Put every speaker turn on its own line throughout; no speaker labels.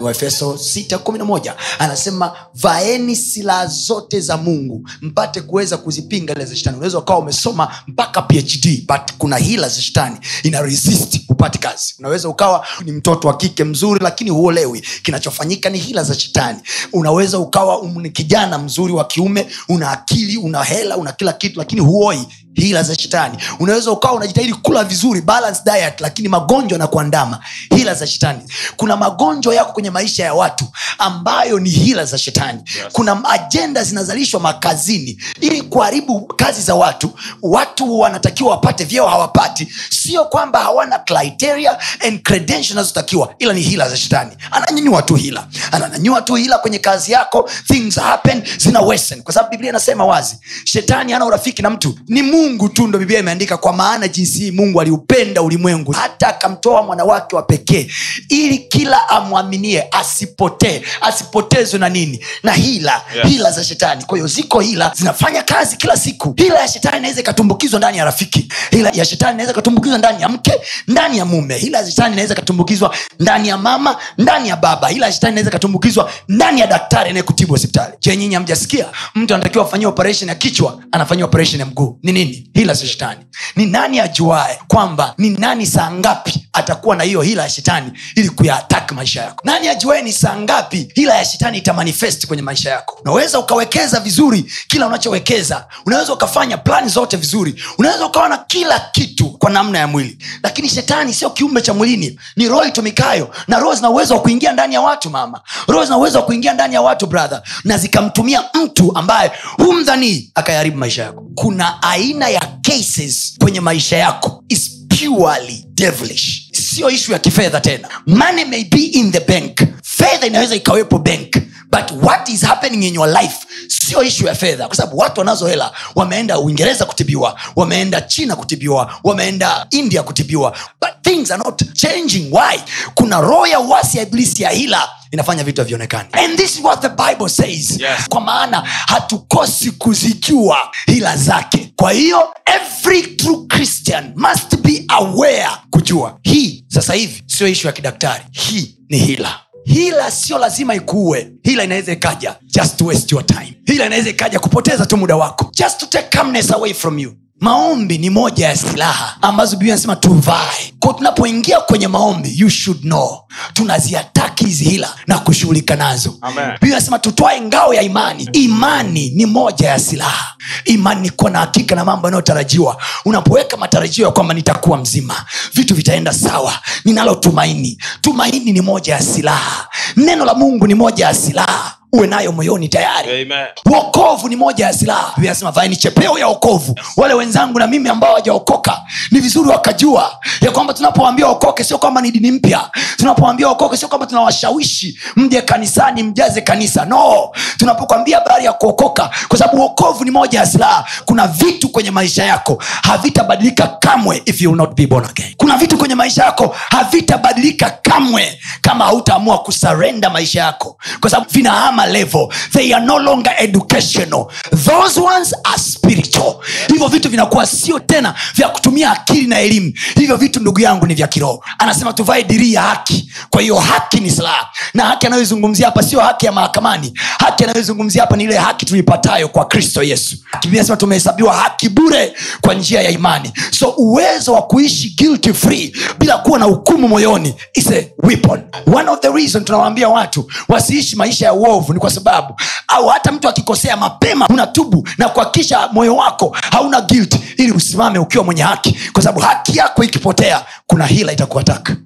waefeso 611 anasema vaeni silaha zote za mungu mpate kuweza kuzipinga ile za shetani. Unaweza ukawa umesoma mpaka phd but kuna hila za shetani ina resist upati kazi. Unaweza ukawa ni mtoto wa kike mzuri lakini huolewi. Kinachofanyika ni hila za shetani. Unaweza ukawa ni kijana mzuri wa kiume una akili una hela una kila kitu lakini huoi hila za shetani. Unaweza ukawa unajitahidi kula vizuri balance diet lakini magonjwa na kuandama hila za shetani. Kuna magonjwa yako kwenye maisha ya watu ambayo ni hila za shetani. Yes. kuna ajenda zinazalishwa makazini. Ili kuharibu kazi za watu watu wanatakiwa wapate vyeo hawapati. Sio kwamba hawana criteria and credential zinazotakiwa ila ni hila za shetani. Ananyanyua tu hila. Ananyanyua tu hila kwenye kazi yako. Things happen zina wesen kwa sababu biblia inasema wazi shetani hana urafiki na mtu. Ni mungu tu ndo biblia imeandika kwa maana jinsi hii mungu aliupenda ulimwengu hata akamtoa mwanawake wa pekee ili kila amwaminie asipotee. Asipotezwe na nini? Na hila.
Yes.
hila za shetani. Kwa hiyo ziko hila zinafanya kazi kila siku. Hila ya shetani inaweza ikatumbukizwa ndani ya rafiki. Hila ya shetani inaweza ikatumbukizwa ndani ya mke ndani ya mume. Hila ya shetani inaweza ikatumbukizwa ndani ya mama ndani ya baba. Hila ya shetani inaweza ikatumbukizwa ndani ya daktari anayekutibu hospitali. Je nyinyi hamjasikia? Mtu anatakiwa afanyia operation ya kichwa anafanyia operation ya mguu. Ni nini hila za shetani. Ni nani ajuae kwamba ni nani saa ngapi atakuwa na hiyo hila ya shetani ili kuyaataki maisha yako? Nani ajuae ni saa ngapi hila ya shetani itamanifest kwenye maisha yako? Unaweza ukawekeza vizuri kila unachowekeza. Unaweza ukafanya plani zote vizuri. Unaweza ukawa na kila kitu kwa namna ya mwili. Lakini shetani sio kiumbe cha mwilini. Ni roho itumikayo na roho zina uwezo wa kuingia ndani ya watu mama. Roho zina uwezo wa kuingia ndani ya watu brother na zikamtumia mtu ambaye humdhanii akayaharibu maisha yako kuna aina ya cases kwenye maisha yako. Is purely devilish. Sio ishu ya kifedha tena. Money may be in the bank. Fedha inaweza ikawepo bank but what is happening in your life sio ishu ya fedha kwa sababu watu wanazo hela wameenda uingereza kutibiwa wameenda china kutibiwa wameenda india kutibiwa. But things are not changing. Why? Kuna roho ya uasi ya iblisi ya hila inafanya vitu havionekani. And this is what the bible says.
Yes.
kwa maana hatukosi kuzijua hila zake. Kwa hiyo every true christian must be aware kujua. Hii sasa hivi sio ishu ya kidaktari. Hii ni hila hila sio lazima ikuue hila inaweza ikaja. Just waste your time. Hila inaweza ikaja kupoteza tu muda wako. Just to take calmness away from you maombi ni moja ya silaha ambazo biblia anasema tuvae. Ko tunapoingia kwenye maombi you should know. Tunaziataki hizi hila na kushughulika nazo. Biblia anasema tutwae ngao ya imani. Imani ni moja ya silaha. Imani ni kuwa na hakika na mambo yanayotarajiwa. Unapoweka matarajio ya kwamba nitakuwa mzima vitu vitaenda sawa. Ninalo tumaini. Tumaini ni moja ya silaha. Neno la mungu ni moja ya silaha uwe nayo moyoni tayari.
Amen.
wokovu ni moja ya silaha. Biblia vaeni chepeo ya wokovu. Wale wenzangu na mimi ambao wajaokoka ni vizuri wakajua ya kwamba tunapowambia okoke sio kwamba ni dini mpya. Tunapowambia okoke sio kwamba tunawashawishi mje kanisani mjaze kanisa. No tunapokwambia habari ya kuokoka kwa sababu wokovu ni moja ya silaha. Kuna vitu kwenye maisha yako havitabadilika kamwe if you will not be born again. Kuna vitu kwenye maisha yako havitabadilika kamwe kama hautaamua kusarenda maisha yako. Kwa sababu vinahama level they are no longer educational. Those ones are spiritual. Hivyo vitu vinakuwa sio tena vya kutumia akili na elimu. Hivyo vitu ndugu yangu ni vya kiroho. Anasema tuvae dirii ya haki. Kwa hiyo haki ni silaha na haki anayoizungumzia hapa sio haki ya mahakamani. Haki anayoizungumzia hapa ni ile haki tuipatayo kwa kristo yesu. Biblia tumehesabiwa haki bure kwa njia ya imani. So uwezo wa kuishi guilty free bila kuwa na hukumu moyoni is a weapon. One of the reason tunawaambia watu wasiishi maisha ya uovu ni kwa sababu au hata mtu akikosea mapema unatubu na kuhakikisha moyo wako hauna guilt ili usimame ukiwa mwenye haki. Kwa sababu haki yako ikipotea kuna hila itakuataka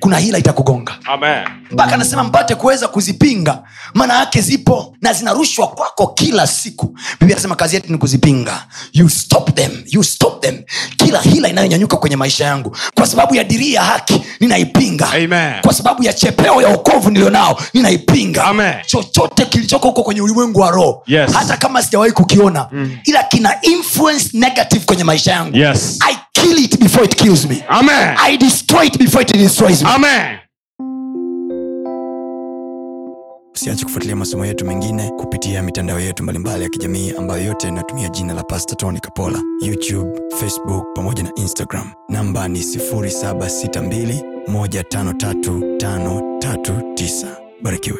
kuna hila itakugonga. Mpaka anasema mpate kuweza kuzipinga. Maana yake zipo na zinarushwa kwako kila siku. Bibi anasema kazi yetu ni kuzipinga. You stop them. You stop them. Kila hila inayonyanyuka kwenye maisha yangu. Kwa sababu ya dirii ya haki ninaipinga.
Amen.
kwa sababu ya chepeo ya ukovu nilionao ninaipinga.
Amen.
chochote kilichoko huko kwenye ulimwengu wa roho
Yes.
hata kama sijawahi kukiona mm. ila kina influence negative kwenye maisha yangu.
Yes.
I
before it kills me.
Amen.
i destroy it before it destroys me.
Amen.
usiache kufuatilia masomo yetu mengine kupitia mitandao yetu mbalimbali ya kijamii ambayo yote inatumia jina la pasta tony kapola. Youtube facebook pamoja na instagram. Namba ni 762153539 barikiwe